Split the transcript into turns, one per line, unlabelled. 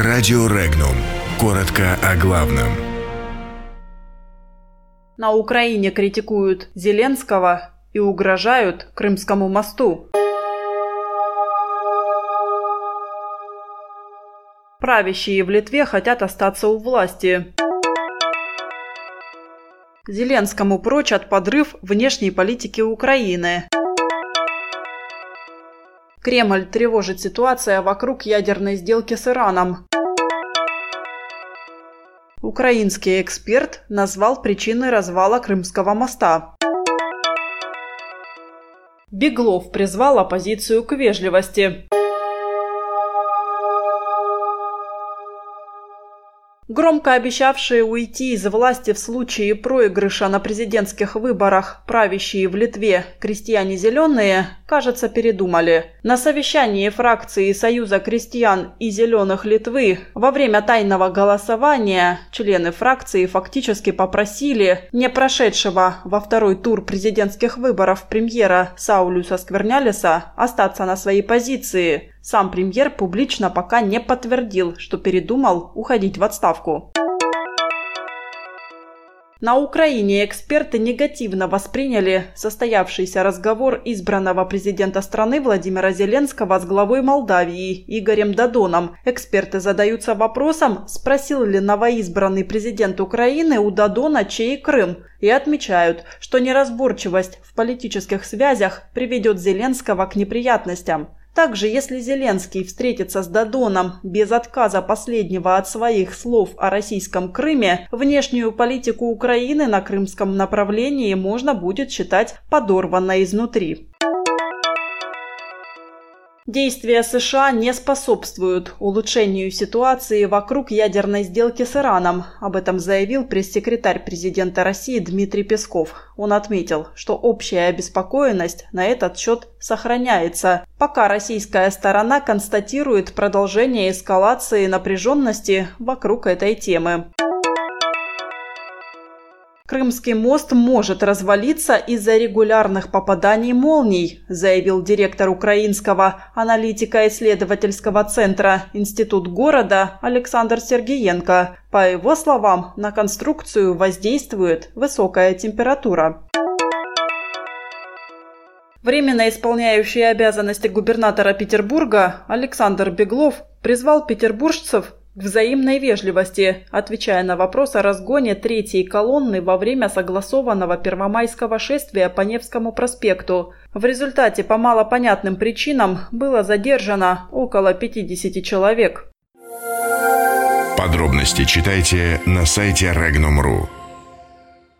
Радио Регнум. Коротко о главном.
На Украине критикуют Зеленского и угрожают Крымскому мосту. Правящие в Литве хотят остаться у власти. Зеленскому прочат подрыв внешней политики Украины. Кремль тревожит ситуация вокруг ядерной сделки с Ираном. Украинский эксперт назвал причиной развала Крымского моста. Беглов призвал оппозицию к вежливости. Громко обещавшие уйти из власти в случае проигрыша на президентских выборах правящие в Литве крестьяне «Зеленые», кажется, передумали. На совещании фракции Союза крестьян и «Зеленых Литвы» во время тайного голосования члены фракции фактически попросили не прошедшего во второй тур президентских выборов премьера Саулюса Сквернялиса остаться на своей позиции – сам премьер публично пока не подтвердил, что передумал уходить в отставку. На Украине эксперты негативно восприняли состоявшийся разговор избранного президента страны Владимира Зеленского с главой Молдавии Игорем Дадоном. Эксперты задаются вопросом, спросил ли новоизбранный президент Украины у Дадона, чей Крым, и отмечают, что неразборчивость в политических связях приведет Зеленского к неприятностям. Также, если Зеленский встретится с Дадоном без отказа последнего от своих слов о российском Крыме, внешнюю политику Украины на крымском направлении можно будет считать подорванной изнутри. Действия США не способствуют улучшению ситуации вокруг ядерной сделки с Ираном. Об этом заявил пресс-секретарь президента России Дмитрий Песков. Он отметил, что общая обеспокоенность на этот счет сохраняется, пока российская сторона констатирует продолжение эскалации напряженности вокруг этой темы. Крымский мост может развалиться из-за регулярных попаданий молний, заявил директор Украинского аналитико-исследовательского центра Институт города Александр Сергеенко. По его словам, на конструкцию воздействует высокая температура. Временно исполняющий обязанности губернатора Петербурга Александр Беглов призвал петербуржцев взаимной вежливости, отвечая на вопрос о разгоне третьей колонны во время согласованного первомайского шествия по Невскому проспекту. В результате по малопонятным причинам было задержано около 50 человек.
Подробности читайте на сайте Regnum.ru.